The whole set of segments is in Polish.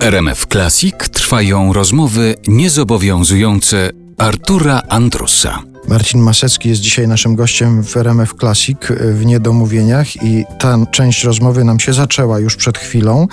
RMF Classic trwają rozmowy niezobowiązujące Artura Andrusa. Marcin Masecki jest dzisiaj naszym gościem w RMF Classic w Niedomówieniach i ta część rozmowy nam się zaczęła już przed chwilą.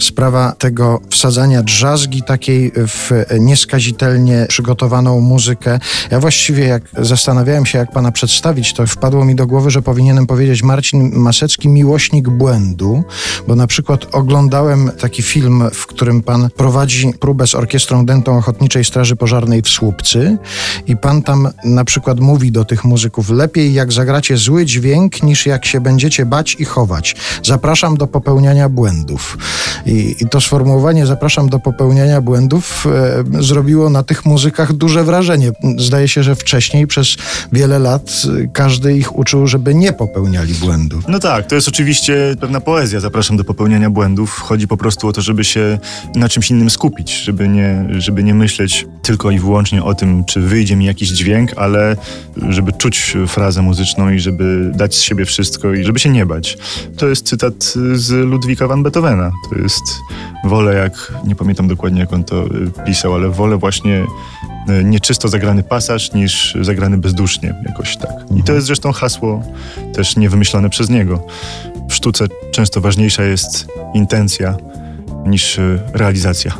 Sprawa tego wsadzania drzazgi takiej w nieskazitelnie przygotowaną muzykę. Ja właściwie jak zastanawiałem się, jak pana przedstawić, to wpadło mi do głowy, że powinienem powiedzieć Marcin Masecki, miłośnik błędu, bo na przykład oglądałem taki film, w którym pan prowadzi próbę z orkiestrą dentą Ochotniczej Straży Pożarnej w Słupcy i pan tam na przykład przykład mówi do tych muzyków: lepiej jak zagracie zły dźwięk, niż jak się będziecie bać i chować. Zapraszam do popełniania błędów. I, i to sformułowanie zapraszam do popełniania błędów e, zrobiło na tych muzykach duże wrażenie. Zdaje się, że wcześniej przez wiele lat e, każdy ich uczył, żeby nie popełniali błędów. No tak, to jest oczywiście pewna poezja. Zapraszam do popełniania błędów. Chodzi po prostu o to, żeby się na czymś innym skupić, żeby nie, żeby nie myśleć tylko i wyłącznie o tym, czy wyjdzie mi jakiś dźwięk, ale żeby czuć frazę muzyczną i żeby dać z siebie wszystko i żeby się nie bać. To jest cytat z Ludwika van Beethovena. To jest wolę jak, nie pamiętam dokładnie jak on to y, pisał, ale wolę właśnie y, nieczysto zagrany pasaż niż zagrany bezdusznie, jakoś tak. I to jest zresztą hasło też niewymyślone przez niego. W sztuce często ważniejsza jest intencja niż y, realizacja.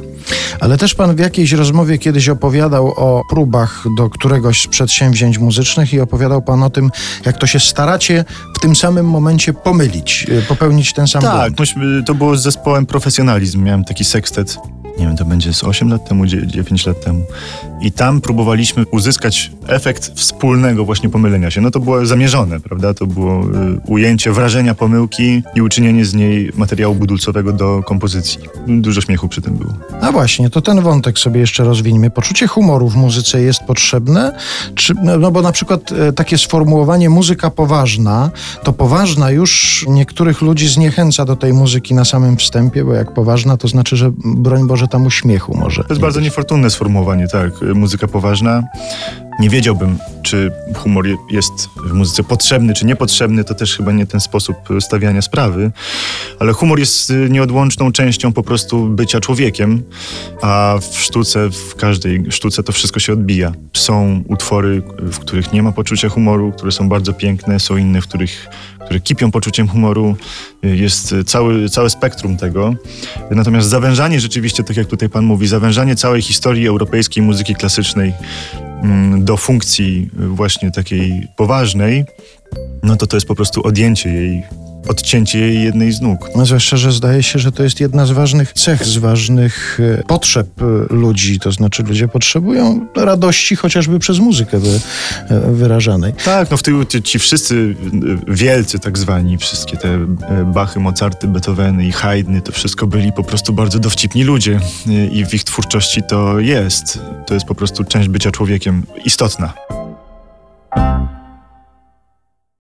Ale też pan w jakiejś rozmowie kiedyś opowiadał o próbach do któregoś z przedsięwzięć muzycznych i opowiadał pan o tym, jak to się staracie w tym samym momencie pomylić, y, popełnić ten sam tak, błąd. Tak, to było z zespołem Profesjonalizm. Miałem taki sekstet nie wiem, to będzie z 8 lat temu, 9 lat temu. I tam próbowaliśmy uzyskać efekt wspólnego właśnie pomylenia się. No to było zamierzone, prawda? To było y, ujęcie wrażenia pomyłki i uczynienie z niej materiału budulcowego do kompozycji. Dużo śmiechu przy tym było. A właśnie, to ten wątek sobie jeszcze rozwińmy. Poczucie humoru w muzyce jest potrzebne? Czy, no, no bo na przykład e, takie sformułowanie muzyka poważna, to poważna już niektórych ludzi zniechęca do tej muzyki na samym wstępie, bo jak poważna, to znaczy, że broń Boże, tam uśmiechu może. To jest bardzo niefortunne sformułowanie, tak. Muzyka poważna. Nie wiedziałbym, czy humor jest w muzyce potrzebny, czy niepotrzebny. To też chyba nie ten sposób stawiania sprawy. Ale humor jest nieodłączną częścią po prostu bycia człowiekiem, a w sztuce, w każdej sztuce to wszystko się odbija. Są utwory, w których nie ma poczucia humoru, które są bardzo piękne, są inne, w których które kipią poczuciem humoru. Jest cały, całe spektrum tego. Natomiast zawężanie rzeczywiście, tak jak tutaj pan mówi, zawężanie całej historii europejskiej muzyki klasycznej mm, do funkcji właśnie takiej poważnej, no to to jest po prostu odjęcie jej odcięcie jej jednej z nóg. No, zwłaszcza, że zdaje się, że to jest jedna z ważnych cech, z ważnych e, potrzeb e, ludzi. To znaczy ludzie potrzebują radości chociażby przez muzykę e, wyrażanej. Tak, no w tyłu ci wszyscy wielcy tak zwani, wszystkie te Bachy, Mozarty, Beethoveny i Haydny, to wszystko byli po prostu bardzo dowcipni ludzie i w ich twórczości to jest. To jest po prostu część bycia człowiekiem istotna.